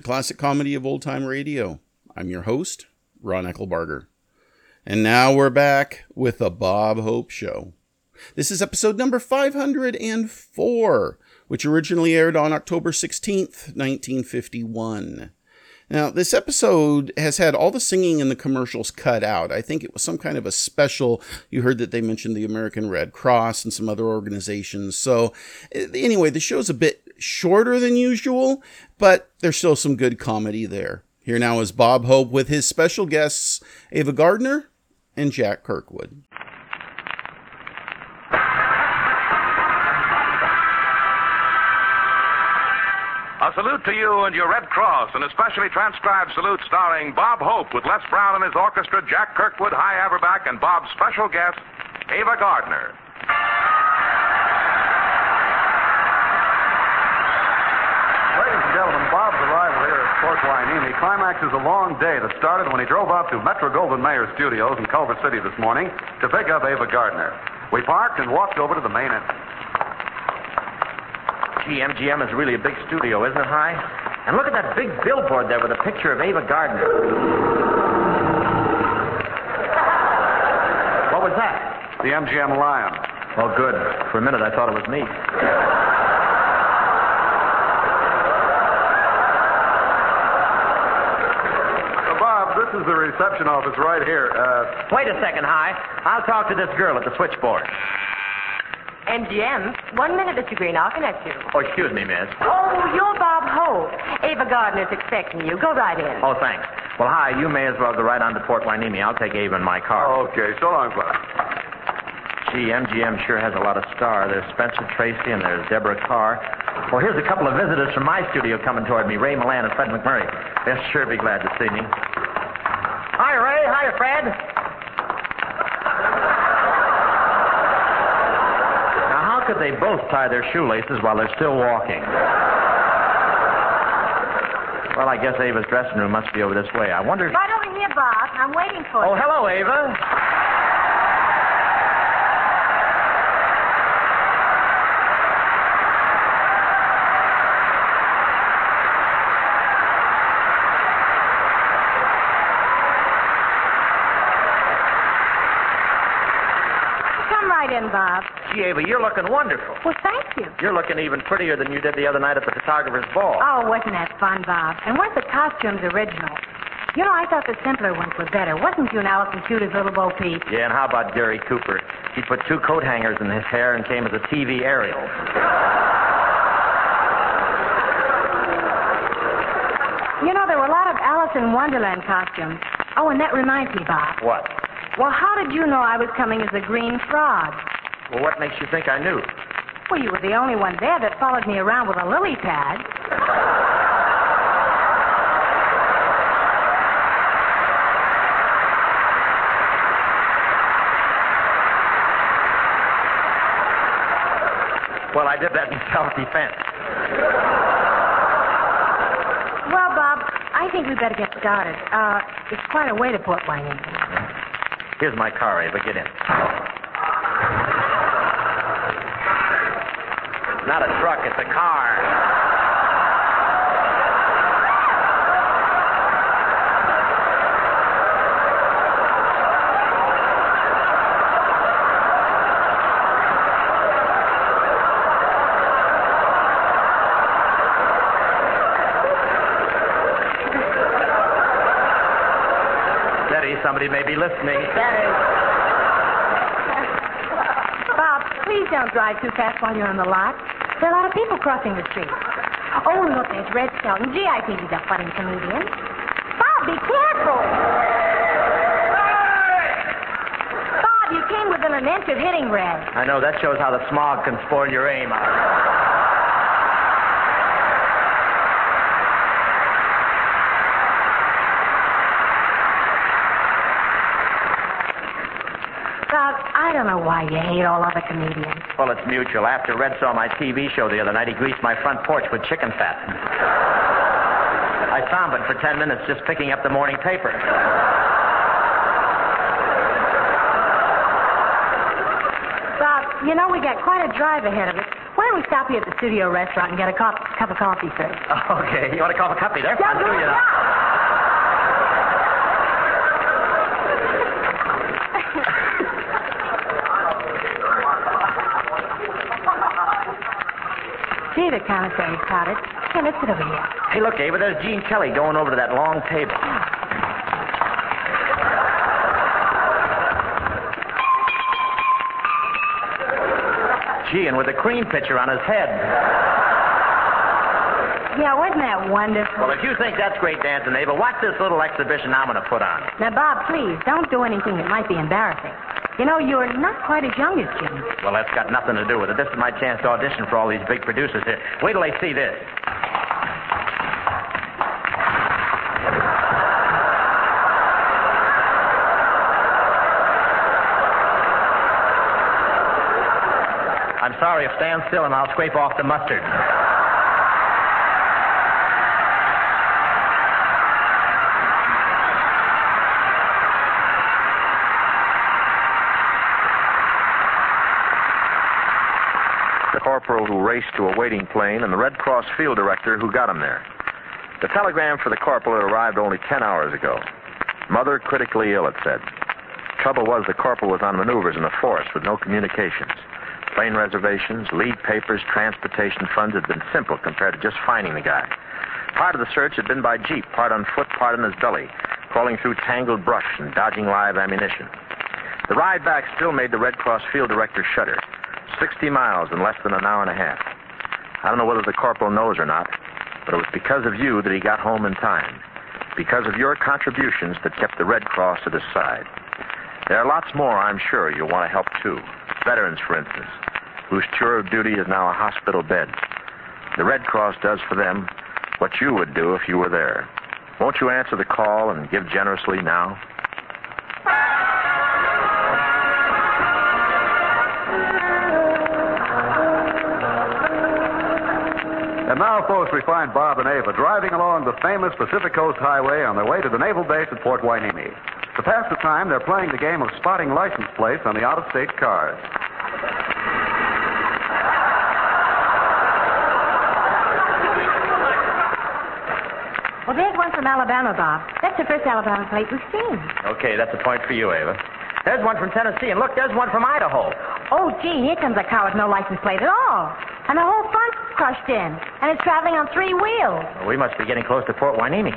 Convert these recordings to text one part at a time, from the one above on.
To Classic Comedy of Old Time Radio. I'm your host, Ron Eckelbarger. And now we're back with the Bob Hope Show. This is episode number 504, which originally aired on October 16th, 1951. Now, this episode has had all the singing in the commercials cut out. I think it was some kind of a special. You heard that they mentioned the American Red Cross and some other organizations. So, eh, anyway, the show's a bit shorter than usual, but there's still some good comedy there. Here now is Bob Hope with his special guests, Ava Gardner and Jack Kirkwood. A salute to you and your Red Cross, an especially transcribed salute starring Bob Hope with Les Brown and his orchestra, Jack Kirkwood, Hy Averback, and Bob's special guest, Ava Gardner. Climaxes a long day that started when he drove out to Metro Goldwyn Mayer Studios in Culver City this morning to pick up Ava Gardner. We parked and walked over to the main entrance. Gee, MGM is really a big studio, isn't it, Hy? And look at that big billboard there with a picture of Ava Gardner. What was that? The MGM Lion. Oh, good. For a minute, I thought it was me. So, Bob, this is the reception office right here. Uh, Wait a second, Hy. I'll talk to this girl at the switchboard. MGM. One minute, Mr. Green. I'll connect you. Oh, excuse me, miss. Oh, you're Bob Hope. Ava Gardner's expecting you. Go right in. Oh, thanks. Well, Hy, you may as well go right on to Port Hueneme. I'll take Ava in my car. okay, so long, Bob. Gee, MGM sure has a lot of star. There's Spencer Tracy and there's Deborah Kerr. Well, here's a couple of visitors from my studio coming toward me, Ray Milland and Fred MacMurray. They'll sure be glad to see me. Hi, Fred. Now, how could they both tie their shoelaces while they're still walking? Well, I guess Ava's dressing room must be over this way. I wonder. Right over here, Bob. I'm waiting for you. Oh, hello, Ava. Come right in, Ava, you're looking wonderful. Well, thank you. You're looking even prettier than you did the other night at the photographer's ball. Oh, wasn't that fun, Bob? And weren't the costumes original? You know, I thought the simpler ones were better. Wasn't you and Allison as little Bo Peep? Yeah, and how about Gary Cooper? He put two coat hangers in his hair and came as a TV aerial. You know, there were a lot of Alice in Wonderland costumes. Oh, and that reminds me, Bob. What? Well, how did you know I was coming as a green frog? Well, what makes you think I knew? Well, you were the only one there that followed me around with a lily pad. Well, I did that in self-defense. Well, Bob, I think we better get started. Uh, it's quite a way to Port Wayne. Here's my car, Ava. Get in. Not a truck, it's a car. Steady, somebody may be listening. Is. Bob, please don't drive too fast while you're on the lot. There are a lot of people crossing the street. Oh, look, there's Red Skelton. Gee, I think he's a funny comedian. Bob, be careful. Bob, you came within an inch of hitting Red. I know, that shows how the smog can spoil your aim. Bob, I don't know why you hate all other comedians. Well, it's mutual. After Red saw my TV show the other night, he greased my front porch with chicken fat. I found it for ten minutes just picking up the morning paper. Bob, you know we got quite a drive ahead of us. Why don't we stop here at the studio restaurant and get a cup, cup of coffee first? Okay, you want to call a copy there? Yeah, do do you it Gee, the commissary's crowded. Here, let's sit over here. Hey, look, Ava, there's Gene Kelly going over to that long table. Gee, and with a cream pitcher on his head. Yeah, wasn't that wonderful? Well, if you think that's great dancing, Ava, watch this little exhibition I'm going to put on. Now, Bob, please, don't do anything that might be embarrassing. You know, you're not quite as young as Jim. Well, that's got nothing to do with it. This is my chance to audition for all these big producers here. Wait till they see this. I'm sorry, stand still and I'll scrape off the mustard. the corporal who to a waiting plane, and the Red Cross field director who got him there. The telegram for the corporal had arrived only ten hours ago. Mother critically ill, it said. Trouble was the corporal was on maneuvers in the forest with no communications. Plane reservations, lead papers, transportation funds had been simple compared to just finding the guy. Part of the search had been by jeep, part on foot, part in his belly, crawling through tangled brush and dodging live ammunition. The ride back still made the Red Cross field director shudder. 60 miles in less than an hour and a half. I don't know whether the corporal knows or not, but it was because of you that he got home in time. Because of your contributions that kept the Red Cross at his side. There are lots more, I'm sure, you'll want to help too. Veterans, for instance, whose tour of duty is now a hospital bed. The Red Cross does for them what you would do if you were there. Won't you answer the call and give generously now? And now, folks, we find Bob and Ava driving along the famous Pacific Coast Highway on their way to the naval base at Port Hueneme. To pass the time, they're playing the game of spotting license plates on the out-of-state cars. Well, there's one from Alabama, Bob. That's the first Alabama plate we've seen. Okay, that's a point for you, Ava. There's one from Tennessee, and look, there's one from Idaho. Oh, gee, here comes a car with no license plate at all. And the whole front's crushed in. And it's traveling on three wheels. Well, we must be getting close to Port Hueneme.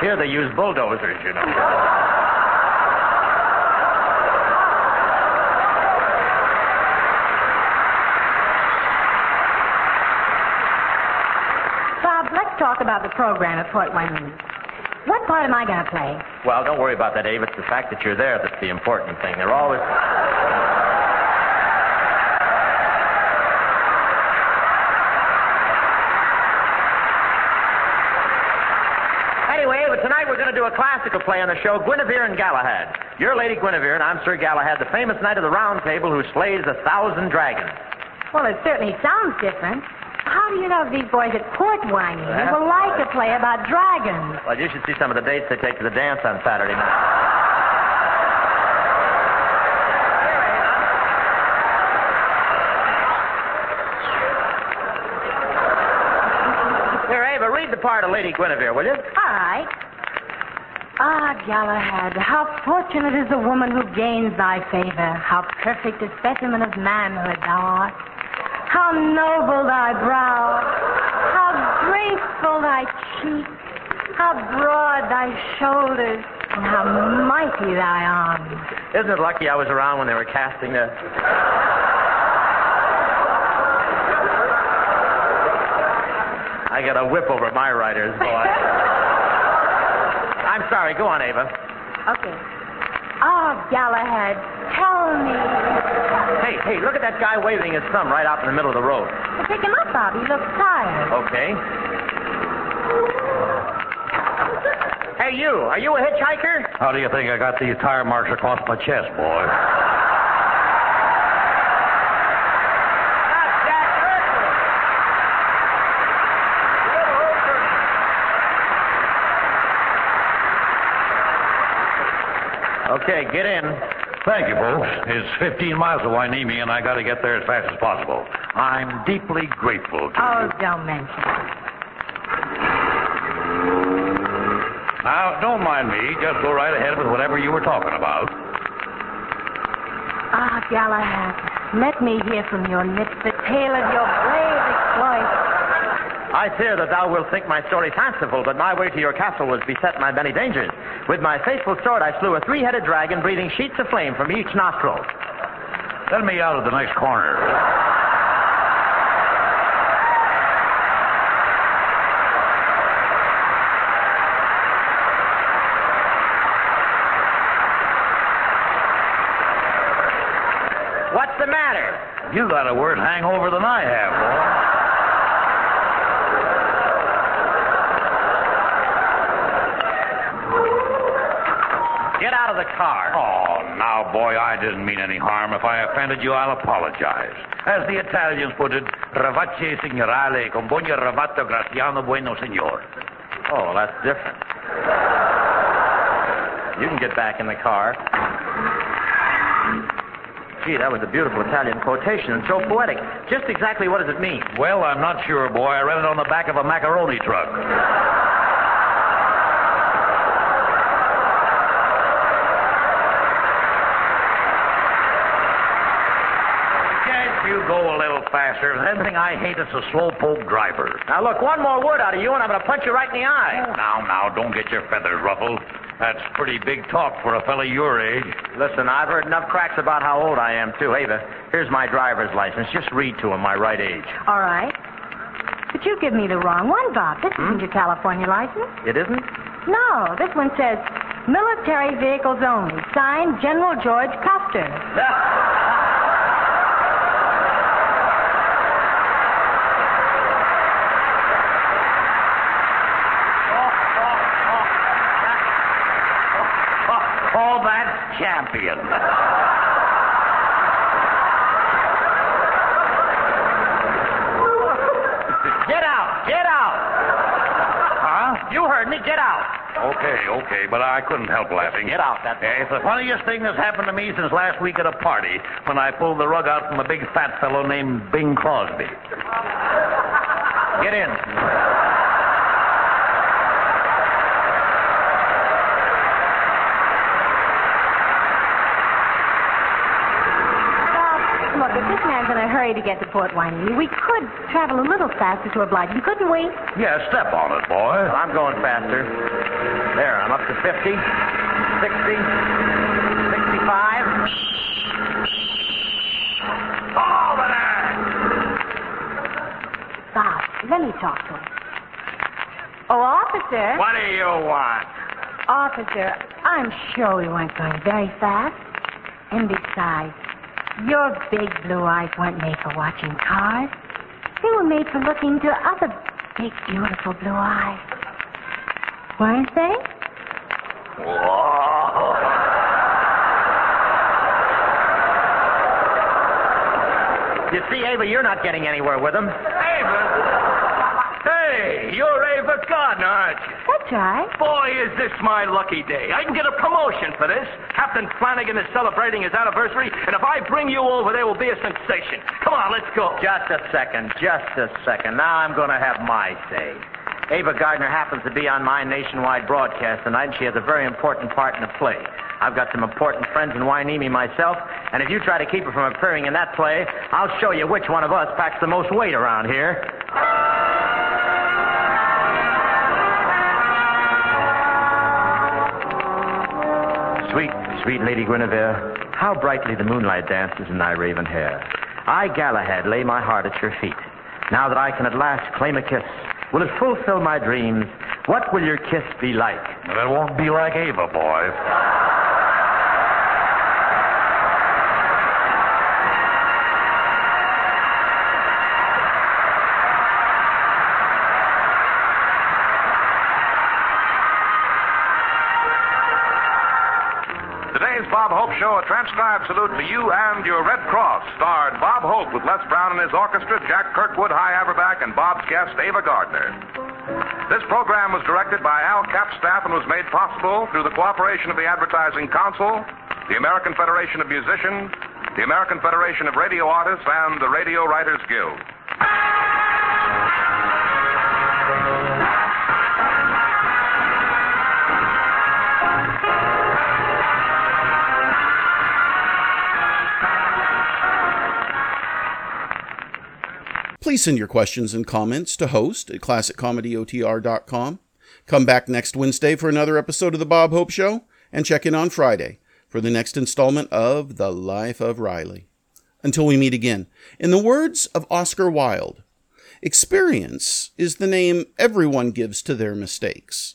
Here they use bulldozers, you know. Bob, let's talk about the program at Port Hueneme. What part am I going to play? Well, don't worry about that, Ava. It's the fact that you're there that's the important thing. They're always. Anyway, but tonight we're going to do a classical play on the show, Guinevere and Galahad. You're Lady Guinevere, and I'm Sir Galahad, the famous knight of the Round Table who slays a thousand dragons. Well, it certainly sounds different. How do you know if these boys at Port Hueneme Well- will like a play about dragons? Well, you should see some of the dates they take to the dance on Saturday night. Here, Ava, read the part of Lady Guinevere, will you? All right. Ah, Galahad, how fortunate is the woman who gains thy favor. How perfect a specimen of manhood thou art. How noble thy brow. How graceful thy cheek. How broad thy shoulders. And how mighty thy arms. Isn't it lucky I was around when they were casting the. I got a whip over my writers, boy. I'm sorry. Go on, Ava. Okay. Ah, Galahad, tell me. Hey, hey, look at that guy waving his thumb right out in the middle of the road. Well, pick him up, Bob. He looks tired. Okay. Hey, you. Are you a hitchhiker? How do you think I got these tire marks across my chest, boy? Okay, get in. Thank you, folks. It's 15 miles to Hueneme, and I got to get there as fast as possible. I'm deeply grateful to Oh, you. don't mention it. Now, don't mind me. Just go right ahead with whatever you were talking about. Ah, Galahad, let me hear from your lips the tale of your brave exploits. I fear that thou wilt think my story fanciful, but my way to your castle was beset by many dangers. With my faithful sword, I slew a three-headed dragon, breathing sheets of flame from each nostril. Let me out of the next corner. What's the matter? You got a worse hangover than I have, boy. Get out of the car. Oh, now, boy, I didn't mean any harm. If I offended you, I'll apologize. As the Italians put it, ravace signorale con buon ravato graziano bueno signor. Oh, that's different. You can get back in the car. Gee, that was a beautiful Italian quotation and so poetic. Just exactly what does it mean? Well, I'm not sure, boy. I read it on the back of a macaroni truck. Can't you go a little faster? The only thing I hate is a slowpoke driver. Now, look, one more word out of you, and I'm going to punch you right in the eye. Now, now, don't get your feathers ruffled. That's pretty big talk for a fella your age. Listen, I've heard enough cracks about how old I am, too. Ava, here's my driver's license. Just read to him my right age. All right. But you give me the wrong one, Bob. This isn't hmm? your California license. It isn't? No, this one says military vehicles only. Signed General George Custer. Oh, that's champion. Get out! Get out! Huh? You heard me. Get out! Okay, okay, but I couldn't help laughing. Get out, that's Eh, It's the funniest thing that's happened to me since last week at a party when I pulled the rug out from a big fat fellow named Bing Crosby. Get in. Bob, look, if this man's in a hurry to get to Port Wainee, we could travel a little faster to oblige him, couldn't we? Yeah, step on it, boy. I'm going faster. There, I'm up to 50, 60, 65. Over there! Bob, let me talk to him. Oh, officer. What do you want? Officer, I'm sure we weren't going very fast. And besides, your big blue eyes weren't made for watching cars. They were made for looking into other big, beautiful blue eyes. Weren't they? You see, Ava, you're not getting anywhere with him. Ava? Hey, you're Ava Gardner, aren't you? That's. Boy, is this my lucky day. I can get a promotion for this. Captain Flanagan is celebrating his anniversary, and if I bring you over, there will be a sensation. Come on, let's go. Just a second, just a second. Now I'm going to have my say. Ava Gardner happens to be on my nationwide broadcast tonight, and she has a very important part in the play. I've got some important friends in Hueneme myself, and if you try to keep her from appearing in that play, I'll show you which one of us packs the most weight around here. Sweet, Lady Guinevere, how brightly the moonlight dances in thy raven hair. I, Galahad, lay my heart at your feet. Now that I can at last claim a kiss, will it fulfill my dreams? What will your kiss be like? It won't be like Ava, boy. Today's Bob Hope Show, a transcribed salute to you and your Red Cross, starred Bob Hope with Les Brown and his orchestra, Jack Kirkwood, Hy Averback, and Bob's guest, Ava Gardner. This program was directed by Al Capstaff and was made possible through the cooperation of the Advertising Council, the American Federation of Musicians, the American Federation of Radio Artists, and the Radio Writers Guild. Please send your questions and comments to host at classiccomedyotr.com. Come back next Wednesday for another episode of The Bob Hope Show, and check in on Friday for the next installment of The Life of Riley. Until we meet again, in the words of Oscar Wilde, experience is the name everyone gives to their mistakes.